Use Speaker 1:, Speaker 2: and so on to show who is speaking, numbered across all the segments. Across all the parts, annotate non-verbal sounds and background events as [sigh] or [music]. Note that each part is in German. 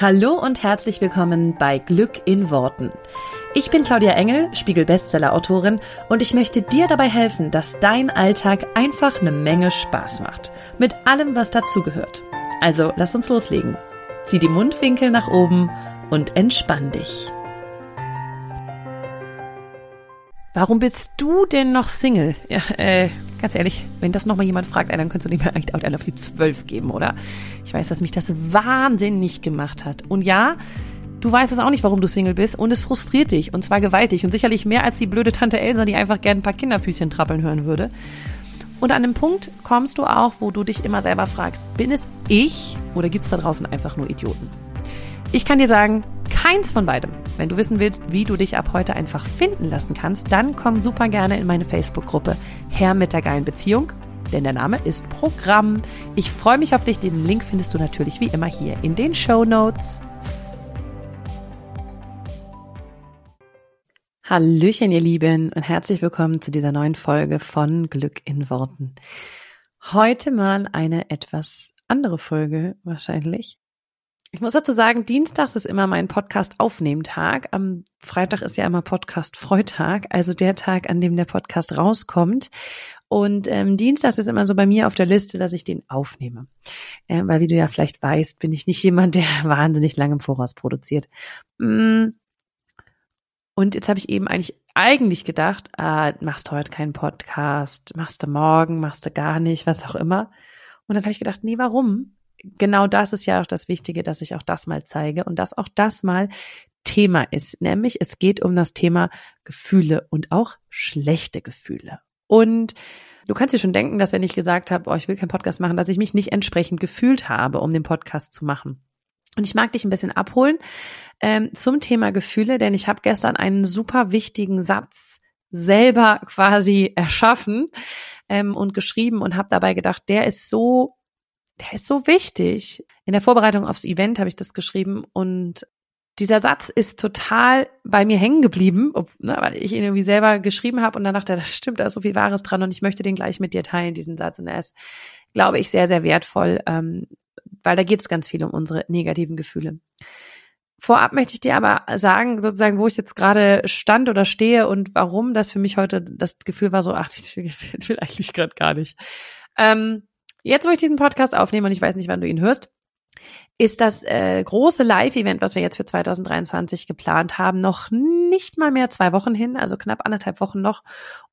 Speaker 1: Hallo und herzlich willkommen bei Glück in Worten. Ich bin Claudia Engel, Spiegel-Bestseller-Autorin und ich möchte dir dabei helfen, dass dein Alltag einfach eine Menge Spaß macht. Mit allem, was dazugehört. Also lass uns loslegen. Zieh die Mundwinkel nach oben und entspann dich. Warum bist du denn noch Single? Ja, äh, ganz ehrlich, wenn das nochmal jemand fragt, dann könntest du dem eigentlich auch auf die zwölf geben, oder? Ich weiß, dass mich das wahnsinnig gemacht hat. Und ja, du weißt es auch nicht, warum du Single bist und es frustriert dich und zwar gewaltig und sicherlich mehr als die blöde Tante Elsa, die einfach gerne ein paar Kinderfüßchen trappeln hören würde. Und an dem Punkt kommst du auch, wo du dich immer selber fragst, bin es ich oder gibt es da draußen einfach nur Idioten? Ich kann dir sagen, keins von beidem. Wenn du wissen willst, wie du dich ab heute einfach finden lassen kannst, dann komm super gerne in meine Facebook-Gruppe Herr mit der geilen Beziehung, denn der Name ist Programm. Ich freue mich auf dich. Den Link findest du natürlich wie immer hier in den Show Notes. Hallöchen, ihr Lieben, und herzlich willkommen zu dieser neuen Folge von Glück in Worten. Heute mal eine etwas andere Folge wahrscheinlich. Ich muss dazu sagen, Dienstags ist immer mein Podcast-Aufnehmtag. Am Freitag ist ja immer Podcast-Freutag, also der Tag, an dem der Podcast rauskommt. Und ähm, Dienstags ist immer so bei mir auf der Liste, dass ich den aufnehme. Äh, weil, wie du ja vielleicht weißt, bin ich nicht [laughs] jemand, der wahnsinnig lange im Voraus produziert. Mm. Und jetzt habe ich eben eigentlich eigentlich gedacht, ah, machst du heute keinen Podcast, machst du morgen, machst du gar nicht, was auch immer. Und dann habe ich gedacht, nee, warum? Genau das ist ja auch das Wichtige, dass ich auch das mal zeige und dass auch das mal Thema ist. Nämlich es geht um das Thema Gefühle und auch schlechte Gefühle. Und du kannst dir schon denken, dass wenn ich gesagt habe, oh, ich will keinen Podcast machen, dass ich mich nicht entsprechend gefühlt habe, um den Podcast zu machen. Und ich mag dich ein bisschen abholen ähm, zum Thema Gefühle, denn ich habe gestern einen super wichtigen Satz selber quasi erschaffen ähm, und geschrieben und habe dabei gedacht, der ist so der ist so wichtig. In der Vorbereitung aufs Event habe ich das geschrieben und dieser Satz ist total bei mir hängen geblieben, ob, ne, weil ich ihn irgendwie selber geschrieben habe und dann dachte, [laughs] das stimmt, da ist so viel Wahres dran und ich möchte den gleich mit dir teilen, diesen Satz. Und er ist, glaube ich, sehr, sehr wertvoll, ähm, weil da geht es ganz viel um unsere negativen Gefühle. Vorab möchte ich dir aber sagen, sozusagen, wo ich jetzt gerade stand oder stehe und warum das für mich heute das Gefühl war so, ach, [laughs] ich will eigentlich [laughs] gerade gar nicht. Ähm, Jetzt, wo ich diesen Podcast aufnehme und ich weiß nicht, wann du ihn hörst, ist das äh, große Live-Event, was wir jetzt für 2023 geplant haben, noch nicht mal mehr zwei Wochen hin, also knapp anderthalb Wochen noch.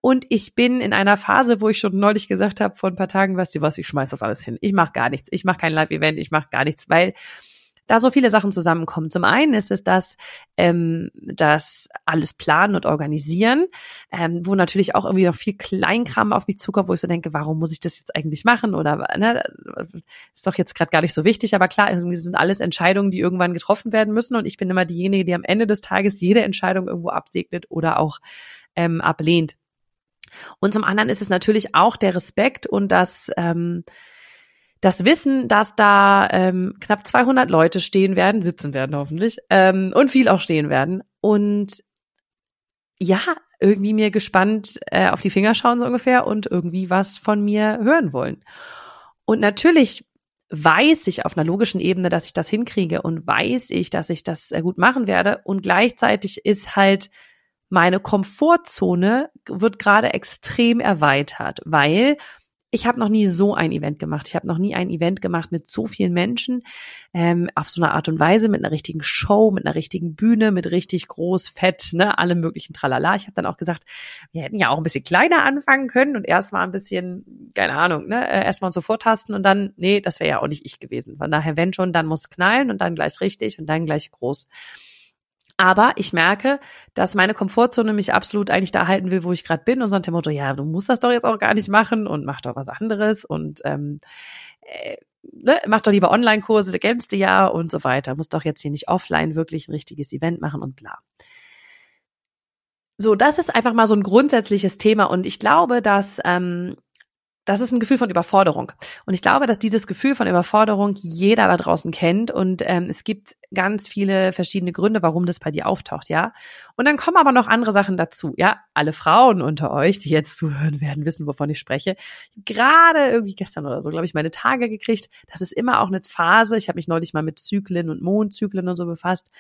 Speaker 1: Und ich bin in einer Phase, wo ich schon neulich gesagt habe, vor ein paar Tagen, weißt du was, ich schmeiß das alles hin. Ich mache gar nichts. Ich mache kein Live-Event, ich mache gar nichts, weil da so viele Sachen zusammenkommen. Zum einen ist es das, ähm, das alles planen und organisieren, ähm, wo natürlich auch irgendwie noch viel Kleinkram auf mich zukommt, wo ich so denke, warum muss ich das jetzt eigentlich machen? Oder ne, ist doch jetzt gerade gar nicht so wichtig. Aber klar, es sind alles Entscheidungen, die irgendwann getroffen werden müssen. Und ich bin immer diejenige, die am Ende des Tages jede Entscheidung irgendwo absegnet oder auch ähm, ablehnt. Und zum anderen ist es natürlich auch der Respekt und das ähm, das Wissen, dass da ähm, knapp 200 Leute stehen werden, sitzen werden hoffentlich, ähm, und viel auch stehen werden. Und ja, irgendwie mir gespannt äh, auf die Finger schauen so ungefähr und irgendwie was von mir hören wollen. Und natürlich weiß ich auf einer logischen Ebene, dass ich das hinkriege und weiß ich, dass ich das äh, gut machen werde. Und gleichzeitig ist halt meine Komfortzone wird gerade extrem erweitert, weil ich habe noch nie so ein Event gemacht. Ich habe noch nie ein Event gemacht mit so vielen Menschen, ähm, auf so eine Art und Weise, mit einer richtigen Show, mit einer richtigen Bühne, mit richtig groß, fett, ne, allem möglichen Tralala. Ich habe dann auch gesagt, wir hätten ja auch ein bisschen kleiner anfangen können und erst mal ein bisschen, keine Ahnung, ne, äh, erst mal uns so vortasten und dann, nee, das wäre ja auch nicht ich gewesen. Von daher, wenn schon, dann muss knallen und dann gleich richtig und dann gleich groß. Aber ich merke, dass meine Komfortzone mich absolut eigentlich da halten will, wo ich gerade bin und so ein Motto, ja, du musst das doch jetzt auch gar nicht machen und mach doch was anderes und ähm, äh, ne, mach doch lieber Online-Kurse, da kennst du ja und so weiter. Muss doch jetzt hier nicht offline wirklich ein richtiges Event machen und bla. So, das ist einfach mal so ein grundsätzliches Thema und ich glaube, dass ähm, das ist ein Gefühl von Überforderung. Und ich glaube, dass dieses Gefühl von Überforderung jeder da draußen kennt. Und ähm, es gibt ganz viele verschiedene Gründe, warum das bei dir auftaucht, ja. Und dann kommen aber noch andere Sachen dazu, ja. Alle Frauen unter euch, die jetzt zuhören werden, wissen, wovon ich spreche. Gerade irgendwie gestern oder so, glaube ich, meine Tage gekriegt. Das ist immer auch eine Phase. Ich habe mich neulich mal mit Zyklen und Mondzyklen und so befasst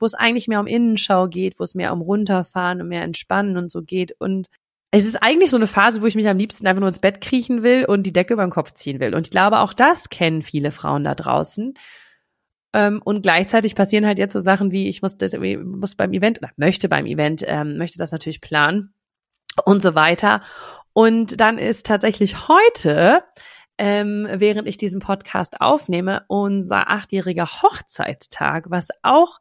Speaker 1: wo es eigentlich mehr um Innenschau geht, wo es mehr um runterfahren und mehr entspannen und so geht. Und es ist eigentlich so eine Phase, wo ich mich am liebsten einfach nur ins Bett kriechen will und die Decke über den Kopf ziehen will. Und ich glaube, auch das kennen viele Frauen da draußen. Ähm, und gleichzeitig passieren halt jetzt so Sachen wie, ich muss das muss beim Event oder möchte beim Event, ähm, möchte das natürlich planen und so weiter. Und dann ist tatsächlich heute, ähm, während ich diesen Podcast aufnehme, unser achtjähriger Hochzeitstag, was auch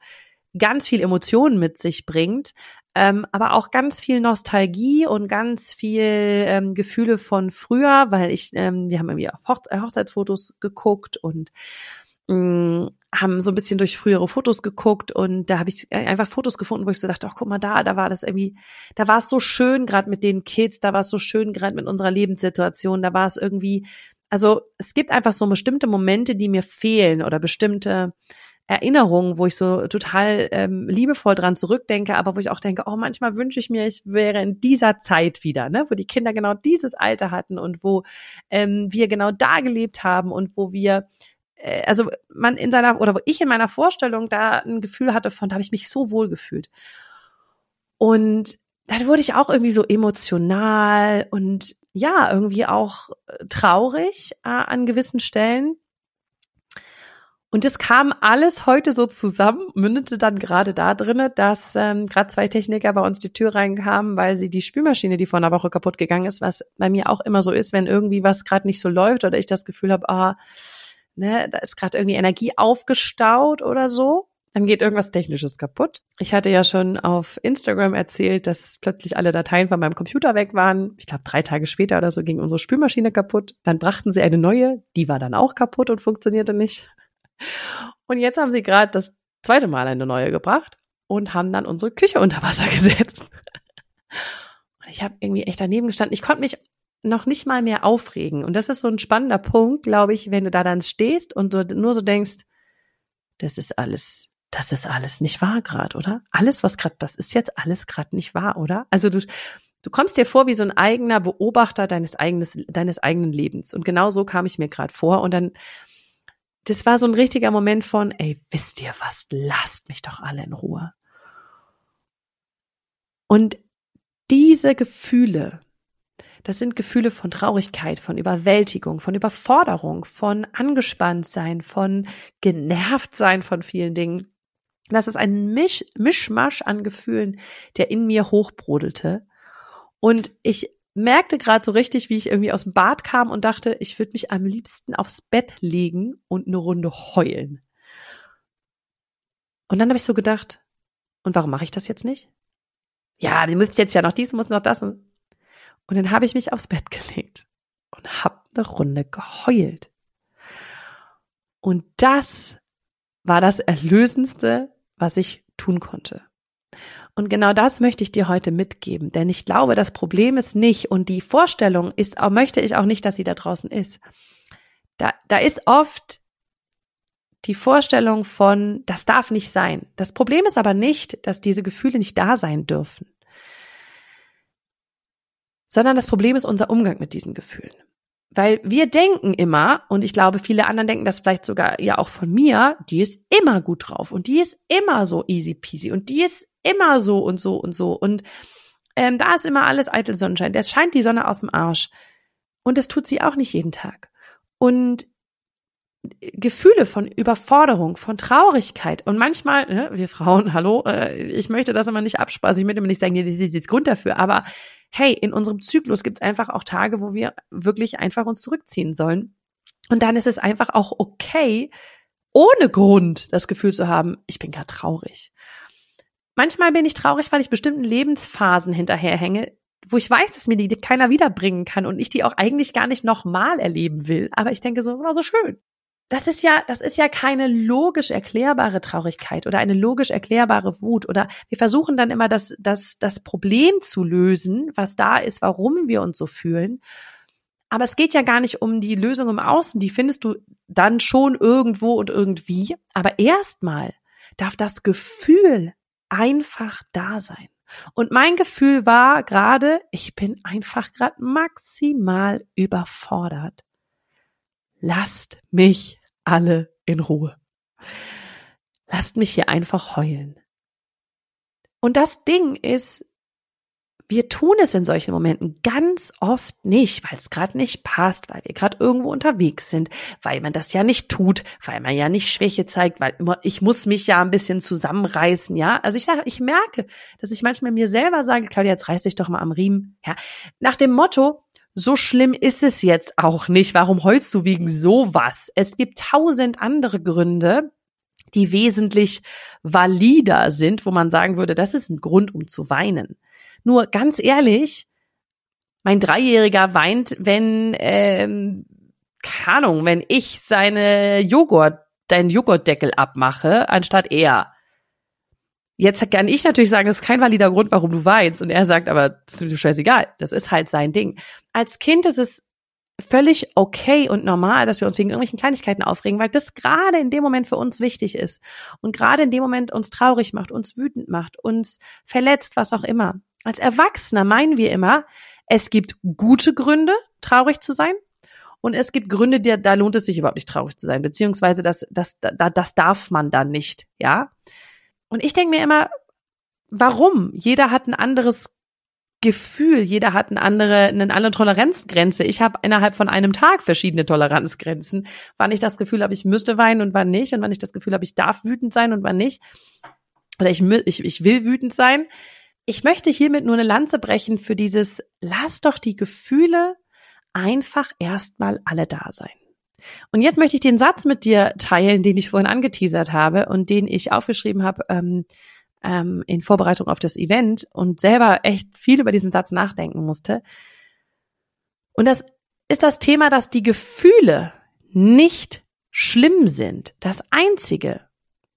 Speaker 1: ganz viel Emotionen mit sich bringt, ähm, aber auch ganz viel Nostalgie und ganz viel ähm, Gefühle von früher, weil ich, ähm, wir haben irgendwie auf Hoch äh, Hochzeitsfotos geguckt und mm, haben so ein bisschen durch frühere Fotos geguckt und da habe ich äh, einfach Fotos gefunden, wo ich so dachte, ach guck mal da, da war das irgendwie, da war es so schön gerade mit den Kids, da war es so schön gerade mit unserer Lebenssituation, da war es irgendwie, also es gibt einfach so bestimmte Momente, die mir fehlen oder bestimmte Erinnerungen, wo ich so total ähm, liebevoll dran zurückdenke, aber wo ich auch denke, oh, manchmal wünsche ich mir, ich wäre in dieser Zeit wieder, ne, wo die Kinder genau dieses Alter hatten und wo ähm, wir genau da gelebt haben und wo wir äh, also man in seiner oder wo ich in meiner Vorstellung da ein Gefühl hatte von, da habe ich mich so wohl gefühlt. Und dann wurde ich auch irgendwie so emotional und ja, irgendwie auch äh, traurig äh, an gewissen Stellen. Und das kam alles heute so zusammen, mündete dann gerade da drinne, dass ähm, gerade zwei Techniker bei uns die Tür reinkamen, weil sie die Spülmaschine, die vor einer Woche kaputt gegangen ist, was bei mir auch immer so ist, wenn irgendwie was gerade nicht so läuft oder ich das Gefühl habe, ah, ne, da ist gerade irgendwie Energie aufgestaut oder so, dann geht irgendwas Technisches kaputt. Ich hatte ja schon auf Instagram erzählt, dass plötzlich alle Dateien von meinem Computer weg waren. Ich glaube, drei Tage später oder so ging unsere Spülmaschine kaputt. Dann brachten sie eine neue, die war dann auch kaputt und funktionierte nicht. Und jetzt haben sie gerade das zweite Mal eine neue gebracht und haben dann unsere Küche unter Wasser [laughs] gesetzt. Und ich habe irgendwie echt daneben gestanden. Ich konnte mich noch nicht mal mehr aufregen. Und das ist so ein spannender Punkt, glaube ich, wenn du da dann stehst und du nur so denkst, das ist alles, das ist alles nicht wahr gerade, oder? Alles, was gerade, das ist jetzt alles gerade nicht wahr, oder? Also du, du kommst dir vor wie so ein eigener Beobachter deines eigenes, deines eigenen Lebens. Und genau so kam ich mir gerade vor. Und dann das war so ein richtiger Moment von, ey, wisst ihr was, lasst mich doch alle in Ruhe. Und diese Gefühle, das sind Gefühle von Traurigkeit, von Überwältigung, von Überforderung, von angespannt sein, von genervt sein von vielen Dingen. Das ist ein Misch, Mischmasch an Gefühlen, der in mir hochbrodelte. Und ich merkte gerade so richtig, wie ich irgendwie aus dem Bad kam und dachte, ich würde mich am liebsten aufs Bett legen und eine Runde heulen. Und dann habe ich so gedacht, und warum mache ich das jetzt nicht? Ja, wir müssen jetzt ja noch dies, muss noch das. Und dann habe ich mich aufs Bett [laughs] gelegt und habe eine Runde geheult. Und das war das Erlösendste, was ich tun konnte. Und genau das möchte ich dir heute mitgeben, denn ich glaube, das Problem ist nicht und die Vorstellung ist, auch möchte ich auch nicht, dass sie da draußen ist. Da, da ist oft die Vorstellung von, das darf nicht sein. Das Problem ist aber nicht, dass diese Gefühle nicht da sein dürfen, sondern das Problem ist unser Umgang mit diesen Gefühlen. Weil wir denken immer, und ich glaube, viele anderen denken das vielleicht sogar ja auch von mir, die ist immer gut drauf und die ist immer so easy peasy und die ist immer so und so und so. Und ähm, da ist immer alles eitel Sonnenschein. Der scheint die Sonne aus dem Arsch. Und das tut sie auch nicht jeden Tag. Und Gefühle von Überforderung, von Traurigkeit und manchmal, ne, wir Frauen, hallo, äh, ich möchte das immer nicht abspaßen, ich möchte immer nicht sagen, das ist jetzt Grund dafür, aber hey, in unserem Zyklus gibt es einfach auch Tage, wo wir wirklich einfach uns zurückziehen sollen. Und dann ist es einfach auch okay, ohne Grund das Gefühl zu haben, ich bin gerade traurig. Manchmal bin ich traurig, weil ich bestimmten Lebensphasen hinterherhänge, wo ich weiß, dass mir die keiner wiederbringen kann und ich die auch eigentlich gar nicht nochmal erleben will. Aber ich denke, so, es war so schön. Das ist ja, das ist ja keine logisch erklärbare Traurigkeit oder eine logisch erklärbare Wut oder wir versuchen dann immer das, das, das Problem zu lösen, was da ist, warum wir uns so fühlen. Aber es geht ja gar nicht um die Lösung im Außen, die findest du dann schon irgendwo und irgendwie. Aber erstmal darf das Gefühl einfach da sein. Und mein Gefühl war gerade, ich bin einfach gerade maximal überfordert. Lasst mich alle in Ruhe. Lasst mich hier einfach heulen. Und das Ding ist, wir tun es in solchen Momenten ganz oft nicht, weil es gerade nicht passt, weil wir gerade irgendwo unterwegs sind, weil man das ja nicht tut, weil man ja nicht Schwäche zeigt, weil immer ich muss mich ja ein bisschen zusammenreißen, ja? Also ich sage, ich merke, dass ich manchmal mir selber sage, Claudia, jetzt reiß dich doch mal am Riemen, ja? Nach dem Motto, so schlimm ist es jetzt auch nicht. Warum heulst du wegen sowas? Es gibt tausend andere Gründe, die wesentlich valider sind, wo man sagen würde, das ist ein Grund, um zu weinen. Nur ganz ehrlich, mein Dreijähriger weint, wenn, ähm, keine Ahnung, wenn ich seine Joghurt, deinen Joghurtdeckel abmache, anstatt er. Jetzt kann ich natürlich sagen, das ist kein valider Grund, warum du weinst. Und er sagt, aber das ist mir scheißegal. Das ist halt sein Ding. Als Kind ist es völlig okay und normal, dass wir uns wegen irgendwelchen Kleinigkeiten aufregen, weil das gerade in dem Moment für uns wichtig ist und gerade in dem Moment uns traurig macht, uns wütend macht, uns verletzt, was auch immer. Als Erwachsener meinen wir immer, es gibt gute Gründe, traurig zu sein. Und es gibt Gründe, die, da lohnt es sich überhaupt nicht traurig zu sein, beziehungsweise das, das, das, das darf man dann nicht, ja. Und ich denke mir immer, warum? Jeder hat ein anderes Gefühl, jeder hat eine andere, eine andere Toleranzgrenze. Ich habe innerhalb von einem Tag verschiedene Toleranzgrenzen, wann ich das Gefühl habe, ich müsste weinen und wann nicht, und wann ich das Gefühl habe, ich darf wütend sein und wann nicht. Oder ich, ich, ich will wütend sein. Ich möchte hiermit nur eine Lanze brechen für dieses, lass doch die Gefühle einfach erstmal alle da sein. Und jetzt möchte ich den Satz mit dir teilen, den ich vorhin angeteasert habe und den ich aufgeschrieben habe ähm, ähm, in Vorbereitung auf das Event und selber echt viel über diesen Satz nachdenken musste. Und das ist das Thema, dass die Gefühle nicht schlimm sind. Das Einzige,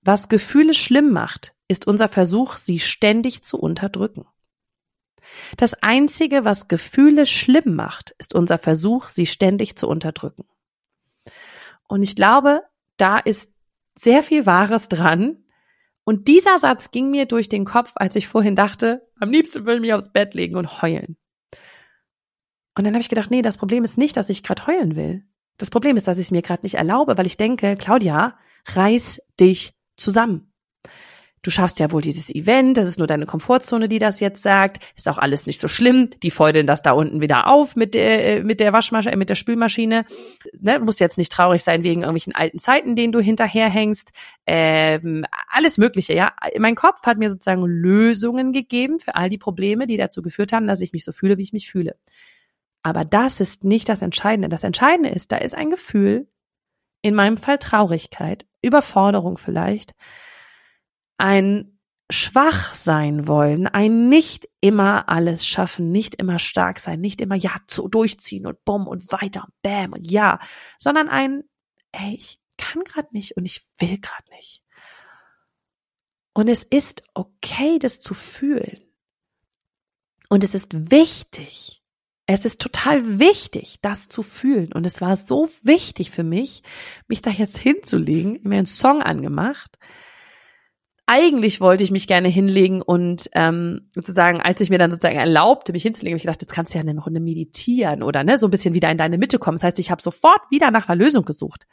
Speaker 1: was Gefühle schlimm macht, ist unser Versuch, sie ständig zu unterdrücken. Das Einzige, was Gefühle schlimm macht, ist unser Versuch, sie ständig zu unterdrücken. Und ich glaube, da ist sehr viel Wahres dran. Und dieser Satz ging mir durch den Kopf, als ich vorhin dachte, am liebsten will ich mich aufs Bett legen und heulen. Und dann habe ich gedacht, nee, das Problem ist nicht, dass ich gerade heulen will. Das Problem ist, dass ich es mir gerade nicht erlaube, weil ich denke, Claudia, reiß dich zusammen du schaffst ja wohl dieses Event, das ist nur deine Komfortzone, die das jetzt sagt, ist auch alles nicht so schlimm, die feudeln das da unten wieder auf mit der, äh, mit der Waschmaschine, äh, mit der Spülmaschine, ne, muss jetzt nicht traurig sein wegen irgendwelchen alten Zeiten, denen du hinterherhängst, ähm, alles mögliche, ja. Mein Kopf hat mir sozusagen Lösungen gegeben für all die Probleme, die dazu geführt haben, dass ich mich so fühle, wie ich mich fühle. Aber das ist nicht das Entscheidende. Das Entscheidende ist, da ist ein Gefühl, in meinem Fall Traurigkeit, Überforderung vielleicht, ein schwach sein wollen, ein nicht immer alles schaffen, nicht immer stark sein, nicht immer ja zu durchziehen und bumm und weiter und bam und ja, sondern ein ey, ich kann gerade nicht und ich will gerade nicht. Und es ist okay, das zu fühlen. Und es ist wichtig. Es ist total wichtig, das zu fühlen. Und es war so wichtig für mich, mich da jetzt hinzulegen, mir einen Song angemacht, eigentlich wollte ich mich gerne hinlegen und ähm, sozusagen, als ich mir dann sozusagen erlaubte, mich hinzulegen, habe ich gedacht, jetzt kannst du ja eine Runde meditieren oder ne, so ein bisschen wieder in deine Mitte kommen. Das heißt, ich habe sofort wieder nach einer Lösung gesucht.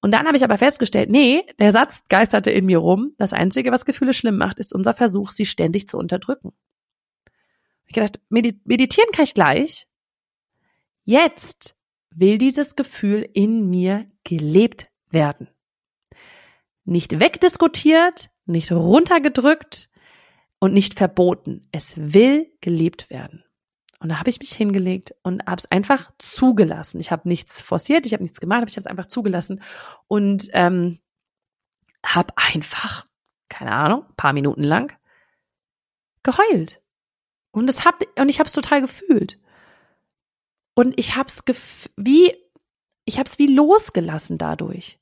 Speaker 1: Und dann habe ich aber festgestellt, nee, der Satz geisterte in mir rum. Das Einzige, was Gefühle schlimm macht, ist unser Versuch, sie ständig zu unterdrücken. Ich gedacht, meditieren kann ich gleich. Jetzt will dieses Gefühl in mir gelebt werden nicht wegdiskutiert, nicht runtergedrückt und nicht verboten. Es will gelebt werden. Und da habe ich mich hingelegt und habe es einfach zugelassen. Ich habe nichts forciert, ich habe nichts gemacht, aber ich habe es einfach zugelassen und ähm, habe einfach, keine Ahnung, paar Minuten lang geheult. Und es hab und ich habe es total gefühlt. Und ich habe es wie ich habe es wie losgelassen dadurch.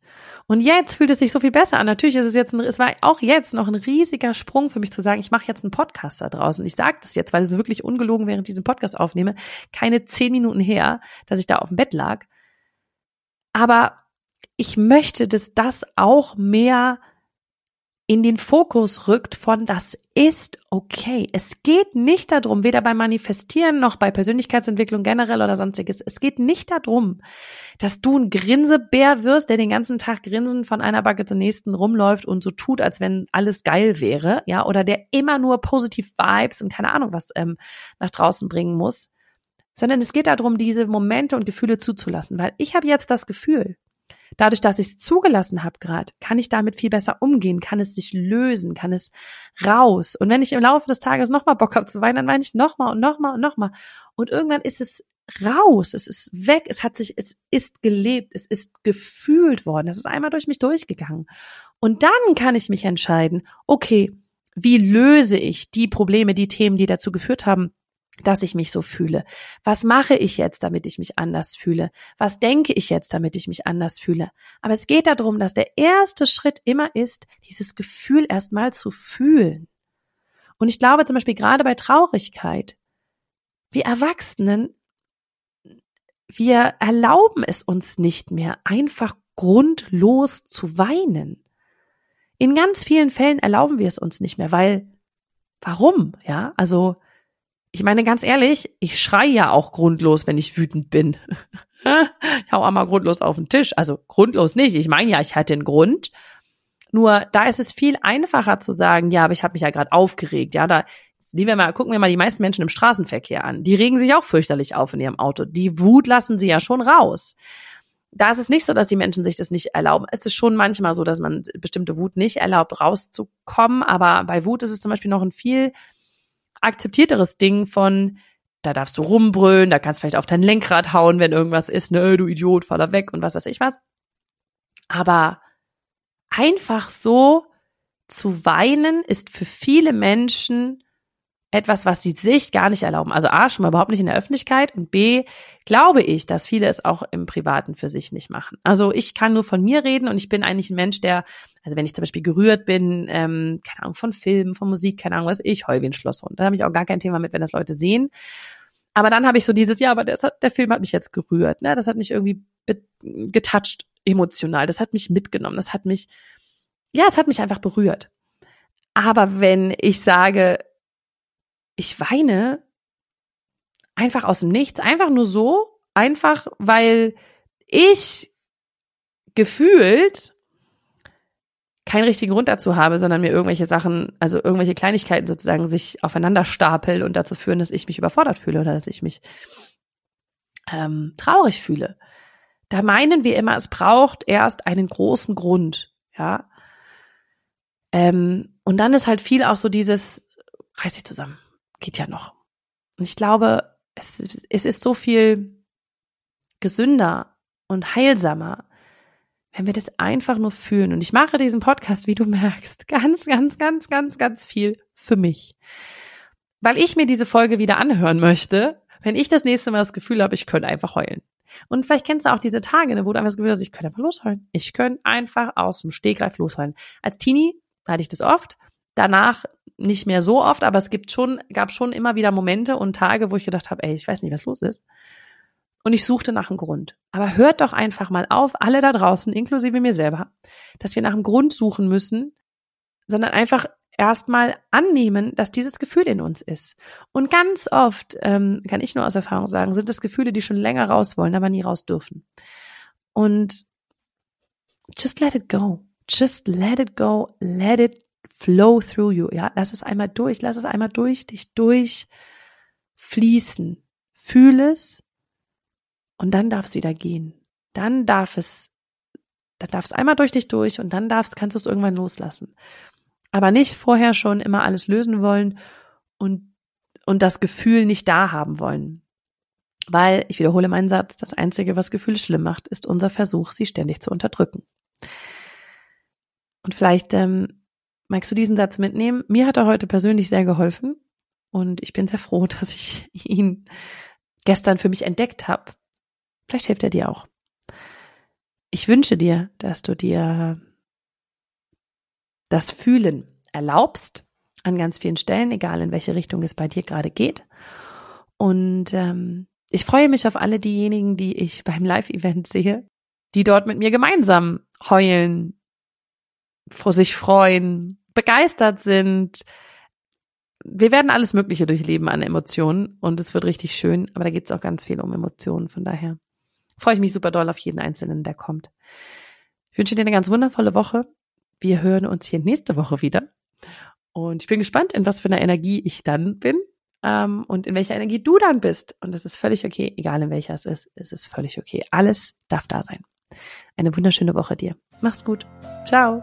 Speaker 1: Und jetzt fühlt es sich so viel besser an. Natürlich ist es jetzt, ein, es war auch jetzt noch ein riesiger Sprung für mich zu sagen, ich mache jetzt einen Podcast da draußen. Und ich sage das jetzt, weil es wirklich ungelogen während diesem Podcast aufnehme, keine zehn Minuten her, dass ich da auf dem Bett lag. Aber ich möchte, dass das auch mehr in den Fokus rückt von das ist okay. Es geht nicht darum, weder beim Manifestieren noch bei Persönlichkeitsentwicklung generell oder sonstiges. Es geht nicht darum, dass du ein Grinsebär wirst, der den ganzen Tag grinsend von einer Backe zur nächsten rumläuft und so tut, als wenn alles geil wäre, ja, oder der immer nur positiv Vibes und keine Ahnung was ähm, nach draußen bringen muss, sondern es geht darum, diese Momente und Gefühle zuzulassen, weil ich habe jetzt das Gefühl, Dadurch, dass ich es zugelassen habe gerade, kann ich damit viel besser umgehen, kann es sich lösen, kann es raus. Und wenn ich im Laufe des Tages nochmal Bock habe zu weinen, dann weine ich nochmal und nochmal und nochmal. Und irgendwann ist es raus, es ist weg, es hat sich, es ist gelebt, es ist gefühlt worden, es ist einmal durch mich durchgegangen. Und dann kann ich mich entscheiden, okay, wie löse ich die Probleme, die Themen, die dazu geführt haben, dass ich mich so fühle? Was mache ich jetzt, damit ich mich anders fühle? Was denke ich jetzt, damit ich mich anders fühle? Aber es geht darum, dass der erste Schritt immer ist, dieses Gefühl erstmal zu fühlen. Und ich glaube zum Beispiel gerade bei Traurigkeit, wir Erwachsenen, wir erlauben es uns nicht mehr, einfach grundlos zu weinen. In ganz vielen Fällen erlauben wir es uns nicht mehr, weil, warum? Ja, also, ich meine ganz ehrlich, ich schreie ja auch grundlos, wenn ich wütend bin. [laughs] ich hau auch mal grundlos auf den Tisch. Also grundlos nicht. Ich meine ja, ich hatte einen Grund. Nur da ist es viel einfacher zu sagen, ja, aber ich habe mich ja gerade aufgeregt. Ja, da die wir mal, gucken wir mal die meisten Menschen im Straßenverkehr an. Die regen sich auch fürchterlich auf in ihrem Auto. Die Wut lassen sie ja schon raus. Da ist es nicht so, dass die Menschen sich das nicht erlauben. Es ist schon manchmal so, dass man bestimmte Wut nicht erlaubt, rauszukommen. Aber bei Wut ist es zum Beispiel noch ein viel akzeptierteres Ding von, da darfst du rumbrüllen, da kannst du vielleicht auf dein Lenkrad hauen, wenn irgendwas ist, ne, du Idiot, fahr da weg und was weiß ich was. Aber einfach so zu weinen ist für viele Menschen etwas, was sie sich gar nicht erlauben. Also A, schon mal überhaupt nicht in der Öffentlichkeit und B, glaube ich, dass viele es auch im Privaten für sich nicht machen. Also ich kann nur von mir reden und ich bin eigentlich ein Mensch, der, also wenn ich zum Beispiel gerührt bin, ähm, keine Ahnung, von Filmen, von Musik, keine Ahnung was, ich heul wie ein Schlosshund. Da habe ich auch gar kein Thema mit, wenn das Leute sehen. Aber dann habe ich so dieses, ja, aber hat, der Film hat mich jetzt gerührt, ne? Das hat mich irgendwie getoucht emotional. Das hat mich mitgenommen. Das hat mich, ja, es hat mich einfach berührt. Aber wenn ich sage, ich weine einfach aus dem Nichts, einfach nur so, einfach weil ich gefühlt keinen richtigen Grund dazu habe, sondern mir irgendwelche Sachen, also irgendwelche Kleinigkeiten sozusagen sich aufeinander stapeln und dazu führen, dass ich mich überfordert fühle oder dass ich mich ähm, traurig fühle. Da meinen wir immer, es braucht erst einen großen Grund, ja. Ähm, und dann ist halt viel auch so dieses, reiß dich zusammen, geht ja noch. Und ich glaube, es, es ist so viel gesünder und heilsamer, wenn wir das einfach nur fühlen. Und ich mache diesen Podcast, wie du merkst, ganz, ganz, ganz, ganz, ganz viel für mich. Weil ich mir diese Folge wieder anhören möchte, wenn ich das nächste Mal das Gefühl habe, ich könnte einfach heulen. Und vielleicht kennst du auch diese Tage, ne, wo du einfach das Gefühl hast, ich könnte einfach losheulen. Ich könnte einfach aus dem Stegreif losheulen. Als Teenie hatte ich das oft. Danach nicht mehr so oft, aber es gibt schon, gab schon immer wieder Momente und Tage, wo ich gedacht habe, ey, ich weiß nicht, was los ist. Und ich suchte nach einem Grund. Aber hört doch einfach mal auf, alle da draußen, inklusive mir selber, dass wir nach einem Grund suchen müssen, sondern einfach erstmal annehmen, dass dieses Gefühl in uns ist. Und ganz oft, ähm, kann ich nur aus Erfahrung sagen, sind es Gefühle, die schon länger raus wollen, aber nie raus dürfen. Und just let it go. Just let it go. Let it flow through you. Ja, lass es einmal durch, lass es einmal durch dich durchfließen. Fühl es und dann darf es wieder gehen. Dann darf es, dann darf es einmal durch dich durch und dann darfst, kannst du es irgendwann loslassen. Aber nicht vorher schon immer alles lösen wollen und, und das Gefühl nicht da haben wollen. Weil, ich wiederhole meinen Satz, das Einzige, was Gefühle schlimm macht, ist unser Versuch, sie ständig zu unterdrücken. Und vielleicht ähm, Magst du diesen Satz mitnehmen? Mir hat er heute persönlich sehr geholfen und ich bin sehr froh, [laughs] dass ich ihn gestern für mich entdeckt habe. Vielleicht hilft er dir auch. ich wünsche dir, dass du dir das Fühlen erlaubst an ganz vielen Stellen, egal in welche Richtung es bei dir gerade geht. Und ähm, ich freue mich auf alle diejenigen, die ich beim Live-Event sehe, die dort mit mir gemeinsam heulen, vor sich freuen, begeistert sind. Wir werden alles Mögliche durchleben an Emotionen und es wird richtig schön, aber da geht es auch ganz viel um Emotionen. Von daher freue ich mich super doll auf jeden Einzelnen, der kommt. Ich wünsche dir eine ganz wundervolle Woche. Wir hören uns hier nächste Woche wieder. Und ich bin gespannt, in was für einer Energie ich dann bin ähm, und in welcher Energie du dann bist. Und es ist völlig okay, egal in welcher es ist, es ist völlig okay. Alles darf da sein. Eine wunderschöne Woche dir. Mach's gut. Ciao.